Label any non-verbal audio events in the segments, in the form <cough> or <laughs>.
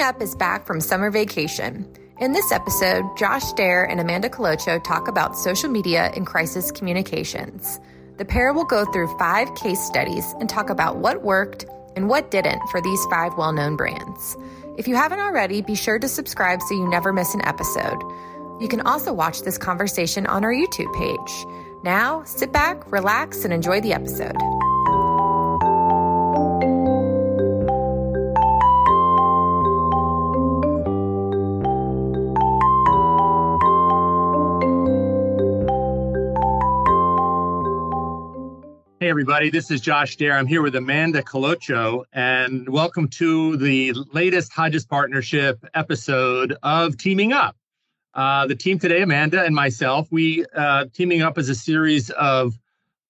Up is back from summer vacation. In this episode, Josh Dare and Amanda Colocho talk about social media and crisis communications. The pair will go through five case studies and talk about what worked and what didn't for these five well known brands. If you haven't already, be sure to subscribe so you never miss an episode. You can also watch this conversation on our YouTube page. Now, sit back, relax, and enjoy the episode. Everybody, this is Josh Dare. I'm here with Amanda Colocho, and welcome to the latest Hodges Partnership episode of Teaming Up. Uh, the team today, Amanda and myself, we uh, teaming up as a series of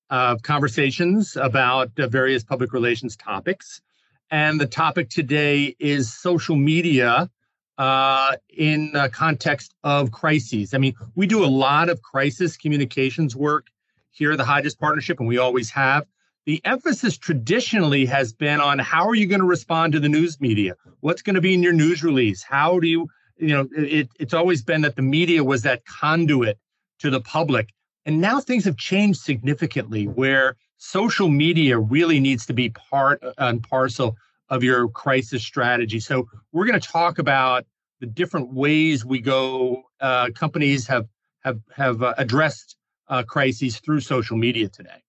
uh, conversations about various public relations topics. And the topic today is social media uh, in the context of crises. I mean, we do a lot of crisis communications work here at the Hodges Partnership, and we always have. The emphasis traditionally has been on how are you going to respond to the news media? What's going to be in your news release? How do you, you know, it, it's always been that the media was that conduit to the public. And now things have changed significantly where social media really needs to be part and parcel of your crisis strategy. So we're going to talk about the different ways we go. Uh, companies have have have uh, addressed uh, crises through social media today.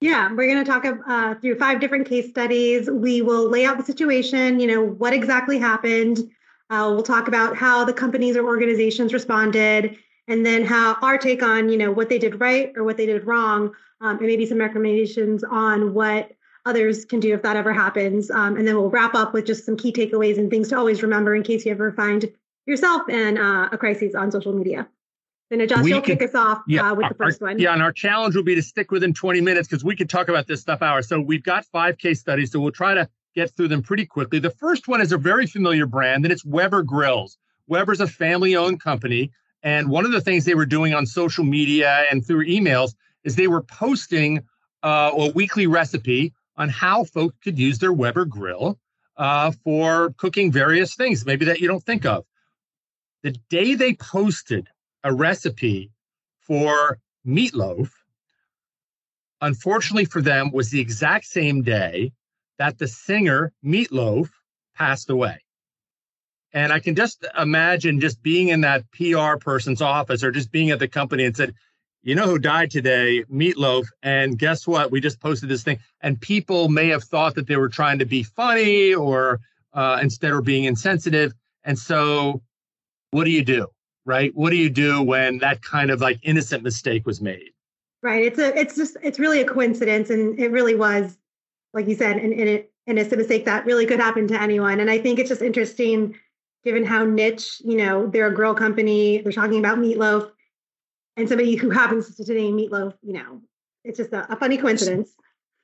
Yeah, we're going to talk uh, through five different case studies. We will lay out the situation, you know, what exactly happened. Uh, we'll talk about how the companies or organizations responded, and then how our take on, you know, what they did right or what they did wrong, um, and maybe some recommendations on what others can do if that ever happens. Um, and then we'll wrap up with just some key takeaways and things to always remember in case you ever find yourself in uh, a crisis on social media. Then Josh, you'll kick us off yeah, uh, with the first our, one. Yeah, and our challenge will be to stick within 20 minutes because we could talk about this stuff hours. So we've got five case studies, so we'll try to get through them pretty quickly. The first one is a very familiar brand, and it's Weber Grills. Weber's a family-owned company, and one of the things they were doing on social media and through emails is they were posting uh, a weekly recipe on how folks could use their Weber grill uh, for cooking various things, maybe that you don't think of. The day they posted a recipe for meatloaf, unfortunately for them, was the exact same day that the singer Meatloaf passed away. And I can just imagine just being in that PR person's office or just being at the company and said, you know who died today? Meatloaf. And guess what? We just posted this thing. And people may have thought that they were trying to be funny or uh, instead of being insensitive. And so what do you do? Right? What do you do when that kind of like innocent mistake was made? Right. It's a it's just it's really a coincidence and it really was, like you said, an, an innocent mistake that really could happen to anyone. And I think it's just interesting given how niche, you know, they're a grill company, they're talking about meatloaf, and somebody who happens to name meatloaf, you know, it's just a, a funny coincidence.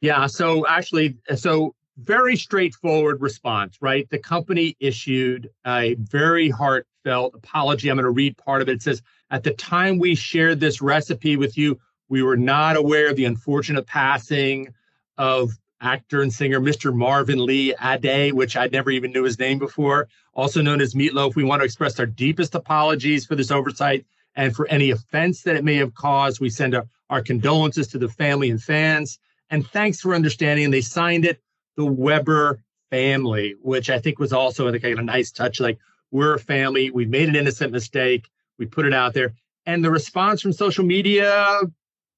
Yeah. So actually, so very straightforward response, right? The company issued a very heartfelt apology. I'm going to read part of it. It says, At the time we shared this recipe with you, we were not aware of the unfortunate passing of actor and singer Mr. Marvin Lee Aday, which I never even knew his name before, also known as Meatloaf. We want to express our deepest apologies for this oversight and for any offense that it may have caused. We send our, our condolences to the family and fans. And thanks for understanding. And they signed it the Weber family, which I think was also like a nice touch. Like we're a family. We made an innocent mistake. We put it out there, and the response from social media,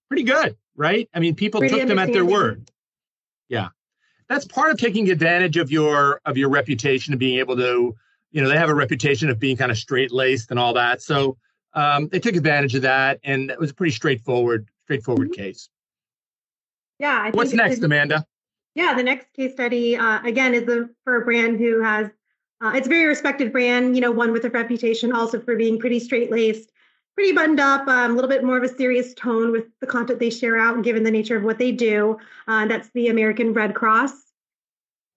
pretty good, right? I mean, people pretty took them at their word. Yeah, that's part of taking advantage of your of your reputation and being able to, you know, they have a reputation of being kind of straight laced and all that. So um, they took advantage of that, and it was a pretty straightforward straightforward mm-hmm. case. Yeah. What's next, Amanda? Yeah, the next case study uh, again is for a brand who has uh, it's a very respected brand, you know, one with a reputation also for being pretty straight laced, pretty buttoned up, um, a little bit more of a serious tone with the content they share out, given the nature of what they do. Uh, that's the American Red Cross.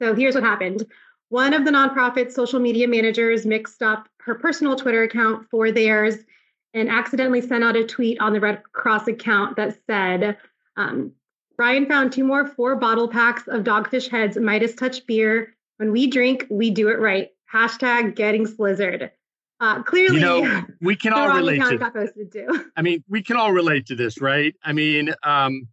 So here's what happened. One of the nonprofit social media managers mixed up her personal Twitter account for theirs and accidentally sent out a tweet on the Red Cross account that said, um, Brian found two more four bottle packs of Dogfish Head's Midas Touch beer. When we drink, we do it right. hashtag getting slizzard. Uh, clearly, you know, <laughs> we can all relate to. Got posted too. <laughs> I mean, we can all relate to this, right? I mean, um,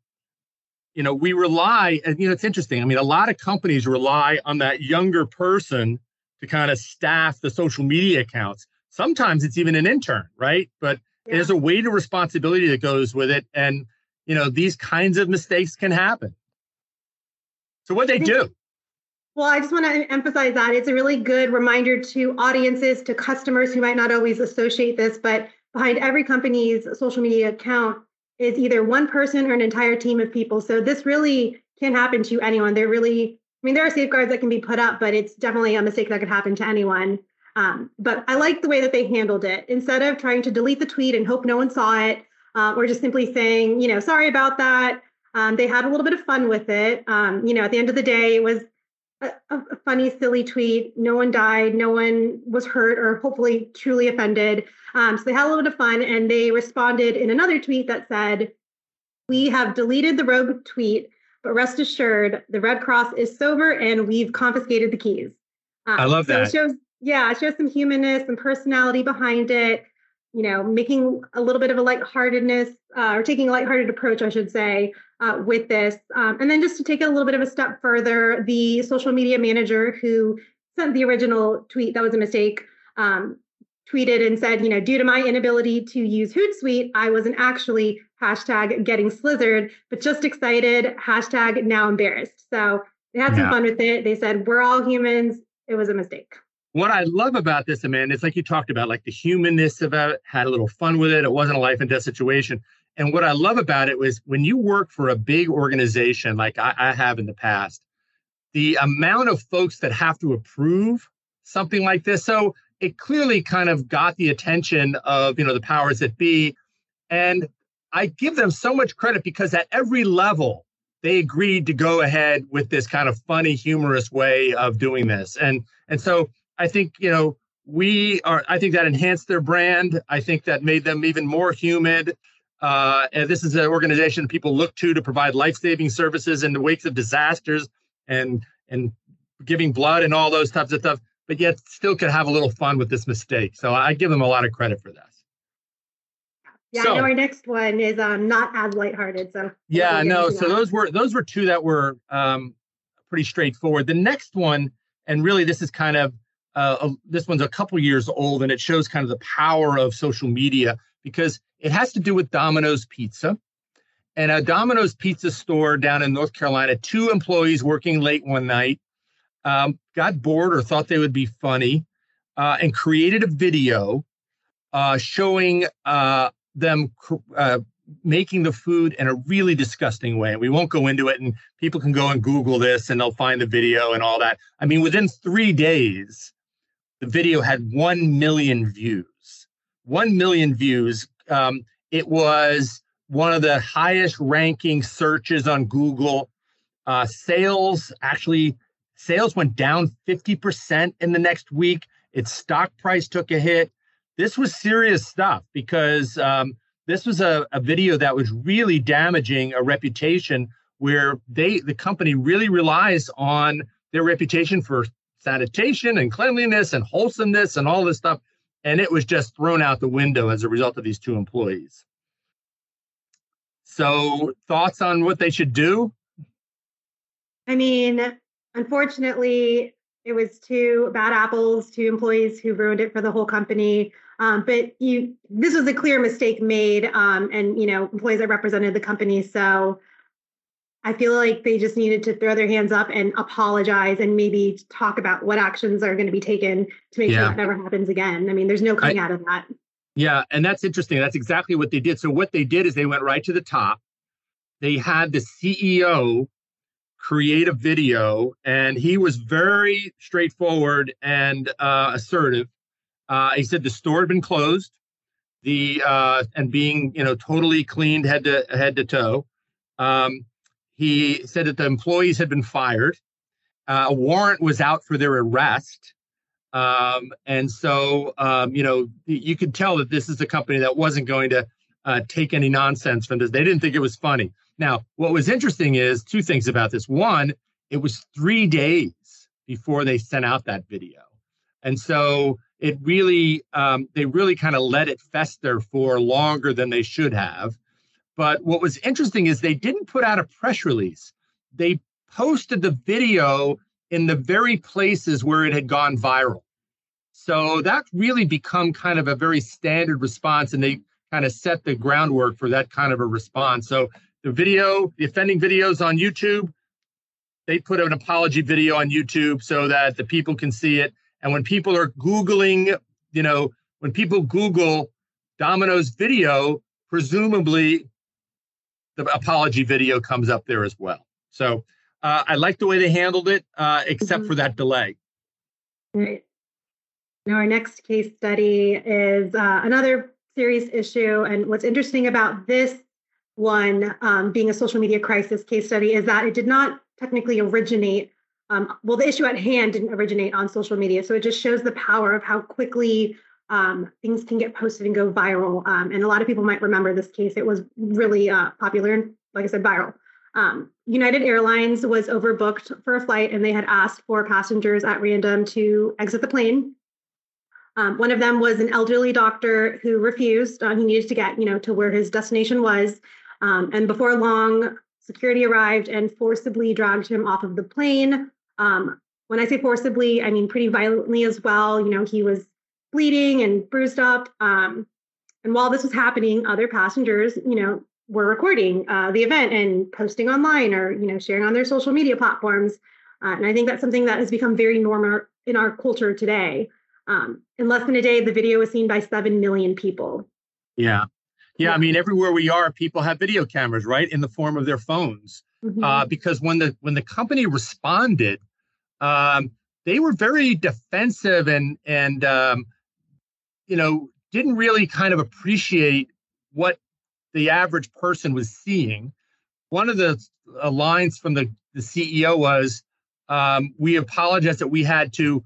you know, we rely, and you know, it's interesting. I mean, a lot of companies rely on that younger person to kind of staff the social media accounts. Sometimes it's even an intern, right? But yeah. there's a weight of responsibility that goes with it, and you know, these kinds of mistakes can happen. So what they do? Well, I just want to emphasize that it's a really good reminder to audiences, to customers who might not always associate this, but behind every company's social media account is either one person or an entire team of people. So this really can happen to anyone. They're really, I mean, there are safeguards that can be put up, but it's definitely a mistake that could happen to anyone. Um, but I like the way that they handled it. Instead of trying to delete the tweet and hope no one saw it, uh, or just simply saying, you know, sorry about that. Um, they had a little bit of fun with it. Um, you know, at the end of the day, it was a, a, funny, silly tweet. No one died. No one was hurt or hopefully truly offended. Um, so they had a little bit of fun and they responded in another tweet that said, We have deleted the rogue tweet, but rest assured, the Red Cross is sober and we've confiscated the keys. Um, I love that. So it shows, yeah, it shows some humanness and personality behind it. You know, making a little bit of a lightheartedness uh, or taking a lighthearted approach, I should say, uh, with this. Um, and then just to take it a little bit of a step further, the social media manager who sent the original tweet, that was a mistake, um, tweeted and said, you know, due to my inability to use Hootsuite, I wasn't actually hashtag getting slizzard, but just excited, hashtag now embarrassed. So they had some yeah. fun with it. They said, we're all humans. It was a mistake. What I love about this, Amanda, it's like you talked about, like the humanness about it, had a little fun with it. It wasn't a life and death situation. And what I love about it was when you work for a big organization like I, I have in the past, the amount of folks that have to approve something like this. So it clearly kind of got the attention of you know the powers that be, and I give them so much credit because at every level they agreed to go ahead with this kind of funny, humorous way of doing this, and and so I think you know we are. I think that enhanced their brand. I think that made them even more humid. Uh, and this is an organization people look to to provide life-saving services in the wakes of disasters and and giving blood and all those types of stuff, but yet still can have a little fun with this mistake. So I give them a lot of credit for this. Yeah, so, I know our next one is um, not as lighthearted. So yeah, no. So those were those were two that were um, pretty straightforward. The next one, and really this is kind of uh, this one's a couple years old, and it shows kind of the power of social media because it has to do with Domino's Pizza. And a Domino's pizza store down in North Carolina, two employees working late one night um, got bored or thought they would be funny uh, and created a video uh, showing uh, them uh, making the food in a really disgusting way. We won't go into it, and people can go and Google this and they'll find the video and all that. I mean, within three days, the video had 1 million views. 1 million views. Um, it was one of the highest ranking searches on Google. Uh, sales actually, sales went down 50% in the next week. Its stock price took a hit. This was serious stuff because um, this was a, a video that was really damaging a reputation where they the company really relies on their reputation for sanitation and cleanliness and wholesomeness and all this stuff and it was just thrown out the window as a result of these two employees. So, thoughts on what they should do? I mean, unfortunately, it was two bad apples, two employees who ruined it for the whole company. Um, but you, this was a clear mistake made, um, and you know, employees that represented the company. So I feel like they just needed to throw their hands up and apologize and maybe talk about what actions are going to be taken to make yeah. sure that never happens again. I mean, there's no coming I, out of that. Yeah, and that's interesting. That's exactly what they did. So what they did is they went right to the top. They had the CEO create a video, and he was very straightforward and uh, assertive. Uh, he said the store had been closed, the uh, and being you know totally cleaned head to head to toe. Um, he said that the employees had been fired. Uh, a warrant was out for their arrest. Um, and so, um, you know, you could tell that this is a company that wasn't going to uh, take any nonsense from this. They didn't think it was funny. Now, what was interesting is two things about this. One, it was three days before they sent out that video. And so it really, um, they really kind of let it fester for longer than they should have. But what was interesting is they didn't put out a press release. They posted the video in the very places where it had gone viral. So that really become kind of a very standard response, and they kind of set the groundwork for that kind of a response. So the video, the offending videos on YouTube, they put an apology video on YouTube so that the people can see it. And when people are Googling, you know, when people Google Domino's video, presumably the apology video comes up there as well. So uh, I like the way they handled it, uh, except mm-hmm. for that delay. Right. Now, our next case study is uh, another serious issue. And what's interesting about this one um, being a social media crisis case study is that it did not technically originate. Um, well, the issue at hand didn't originate on social media. So it just shows the power of how quickly um, things can get posted and go viral. Um, and a lot of people might remember this case. It was really uh, popular and, like I said, viral. Um, United Airlines was overbooked for a flight and they had asked for passengers at random to exit the plane. Um, one of them was an elderly doctor who refused. Uh, he needed to get, you know, to where his destination was. Um, and before long, security arrived and forcibly dragged him off of the plane. Um, when I say forcibly, I mean pretty violently as well. You know, he was bleeding and bruised up. Um, and while this was happening, other passengers, you know, were recording uh, the event and posting online or you know sharing on their social media platforms. Uh, and I think that's something that has become very normal in our culture today. Um, in less than a day, the video was seen by seven million people. Yeah, yeah. I mean, everywhere we are, people have video cameras, right, in the form of their phones. Mm-hmm. Uh, because when the when the company responded, um, they were very defensive and and um, you know didn't really kind of appreciate what the average person was seeing. One of the uh, lines from the, the CEO was, um, "We apologize that we had to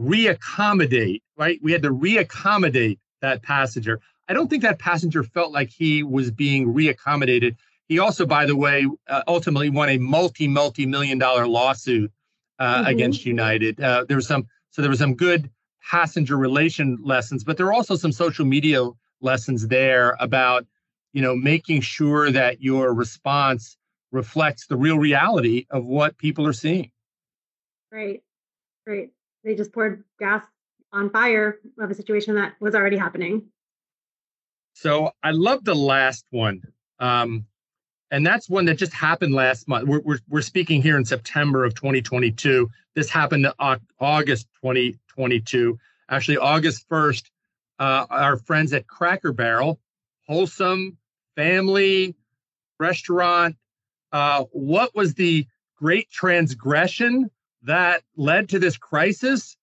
reaccommodate, right? We had to reaccommodate that passenger. I don't think that passenger felt like he was being reaccommodated. He also, by the way, uh, ultimately won a multi multi million dollar lawsuit uh, mm-hmm. against United. Uh, there was some, so there was some good passenger relation lessons, but there are also some social media lessons there about, you know, making sure that your response reflects the real reality of what people are seeing. Right. Right they just poured gas on fire of a situation that was already happening. So I love the last one. Um, and that's one that just happened last month. We're, we're, we're speaking here in September of 2022. This happened August 2022. Actually, August 1st, uh, our friends at Cracker Barrel, wholesome family restaurant. Uh, what was the great transgression that led to this crisis,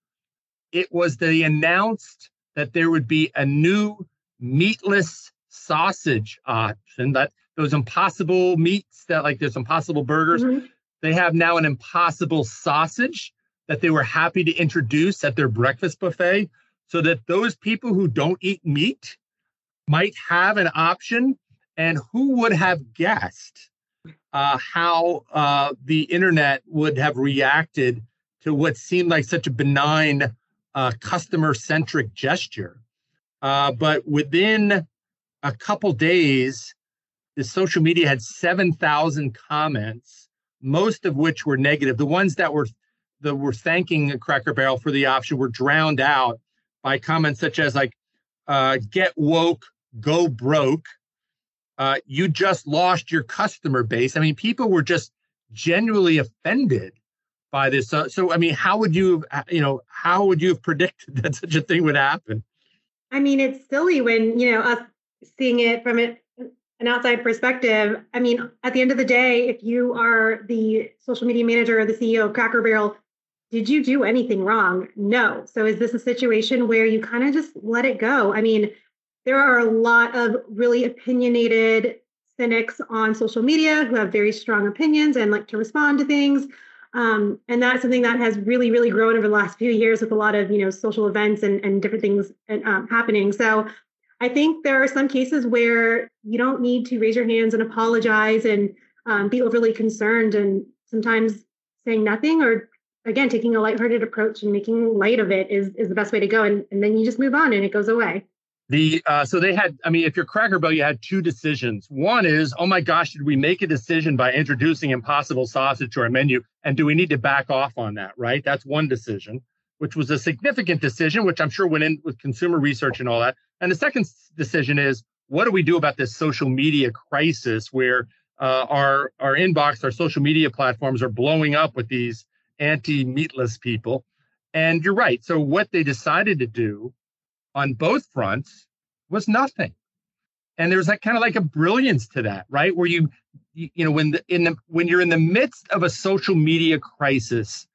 it was they announced that there would be a new meatless sausage option that those impossible meats that like there's impossible burgers mm-hmm. they have now an impossible sausage that they were happy to introduce at their breakfast buffet so that those people who don't eat meat might have an option and who would have guessed uh, how uh, the internet would have reacted to what seemed like such a benign uh, customer centric gesture. Uh, but within a couple days, the social media had 7,000 comments, most of which were negative. The ones that were that were thanking Cracker Barrel for the option were drowned out by comments such as like uh, "Get woke, go broke," uh, you just lost your customer base. I mean, people were just genuinely offended by this. So, so I mean, how would you, uh, you know, how would you have predicted <laughs> that such a thing would happen? I mean, it's silly when you know us seeing it from it, an outside perspective. I mean, at the end of the day, if you are the social media manager or the CEO of Cracker Barrel, did you do anything wrong? No. So, is this a situation where you kind of just let it go? I mean, there are a lot of really opinionated cynics on social media who have very strong opinions and like to respond to things. Um, and that's something that has really, really grown over the last few years with a lot of you know social events and, and different things um, happening. So I think there are some cases where you don't need to raise your hands and apologize and um, be overly concerned. And sometimes saying nothing or again, taking a lighthearted approach and making light of it is, is the best way to go. And, and then you just move on and it goes away. The uh, so they had, I mean, if you're Cracker Barrel, you had two decisions. One is, oh my gosh, did we make a decision by introducing Impossible Sausage to our menu, and do we need to back off on that? Right, that's one decision, which was a significant decision, which I'm sure went in with consumer research and all that. And the second decision is, what do we do about this social media crisis where uh, our our inbox, our social media platforms are blowing up with these anti-meatless people? And you're right. So what they decided to do on both fronts was nothing. And there's that kind of like a brilliance to that, right? Where you, you, you know, when the, in the when you're in the midst of a social media crisis,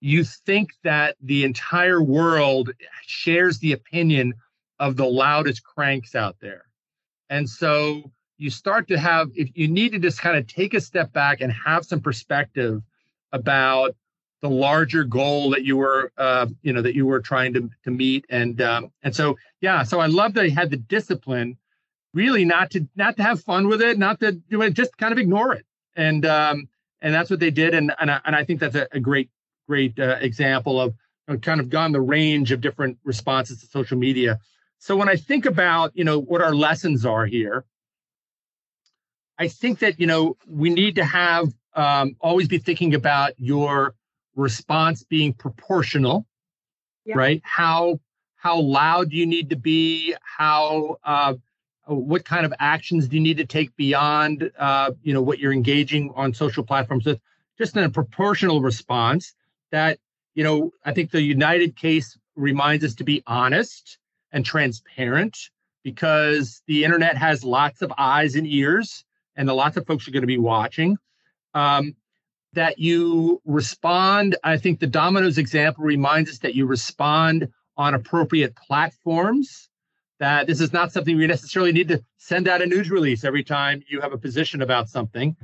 you think that the entire world shares the opinion of the loudest cranks out there. And so you start to have, if you need to just kind of take a step back and have some perspective about the larger goal that you were uh, you know that you were trying to to meet. And um, and so yeah so i love that he had the discipline really not to not to have fun with it not to do it just kind of ignore it. And um, and that's what they did. And and I, and I think that's a, a great great uh, example of, of kind of gone the range of different responses to social media. So when i think about you know what our lessons are here i think that you know we need to have um, always be thinking about your response being proportional, right? How how loud do you need to be? How uh, what kind of actions do you need to take beyond uh, you know what you're engaging on social platforms with? Just in a proportional response that you know I think the United case reminds us to be honest and transparent because the internet has lots of eyes and ears and lots of folks are going to be watching. Um, that you respond. I think the Domino's example reminds us that you respond on appropriate platforms. That this is not something we necessarily need to send out a news release every time you have a position about something.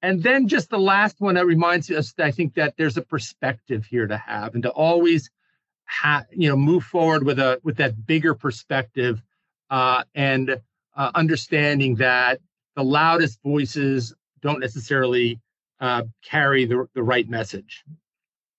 And then just the last one that reminds us that I think that there's a perspective here to have and to always have, you know, move forward with a with that bigger perspective uh, and uh, understanding that the loudest voices don't necessarily uh, carry the, the right message.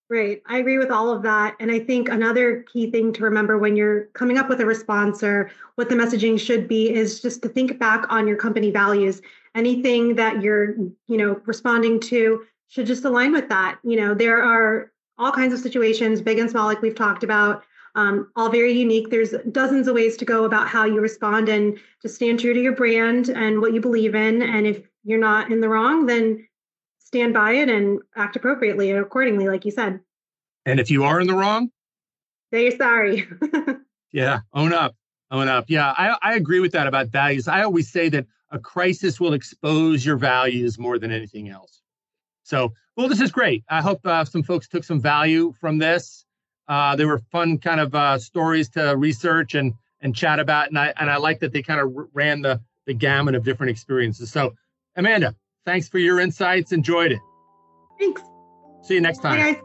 Right. I agree with all of that. And I think another key thing to remember when you're coming up with a response or what the messaging should be is just to think back on your company values. Anything that you're, you know, responding to should just align with that. You know, there are all kinds of situations, big and small, like we've talked about, um, all very unique. There's dozens of ways to go about how you respond and just stand true to your brand and what you believe in. And if you're not in the wrong, then stand by it and act appropriately and accordingly, like you said. And if you are in the wrong, say you're sorry. <laughs> yeah, own up, own up. Yeah, I, I agree with that about values. I always say that a crisis will expose your values more than anything else. So, well, this is great. I hope uh, some folks took some value from this. Uh, they were fun kind of uh, stories to research and and chat about, and I and I like that they kind of ran the the gamut of different experiences. So, Amanda, Thanks for your insights. Enjoyed it. Thanks. See you next time.